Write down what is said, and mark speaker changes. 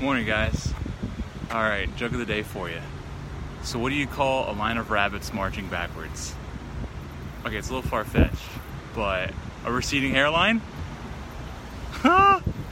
Speaker 1: Morning, guys. All right, joke of the day for you. So, what do you call a line of rabbits marching backwards? Okay, it's a little far fetched, but a receding hairline?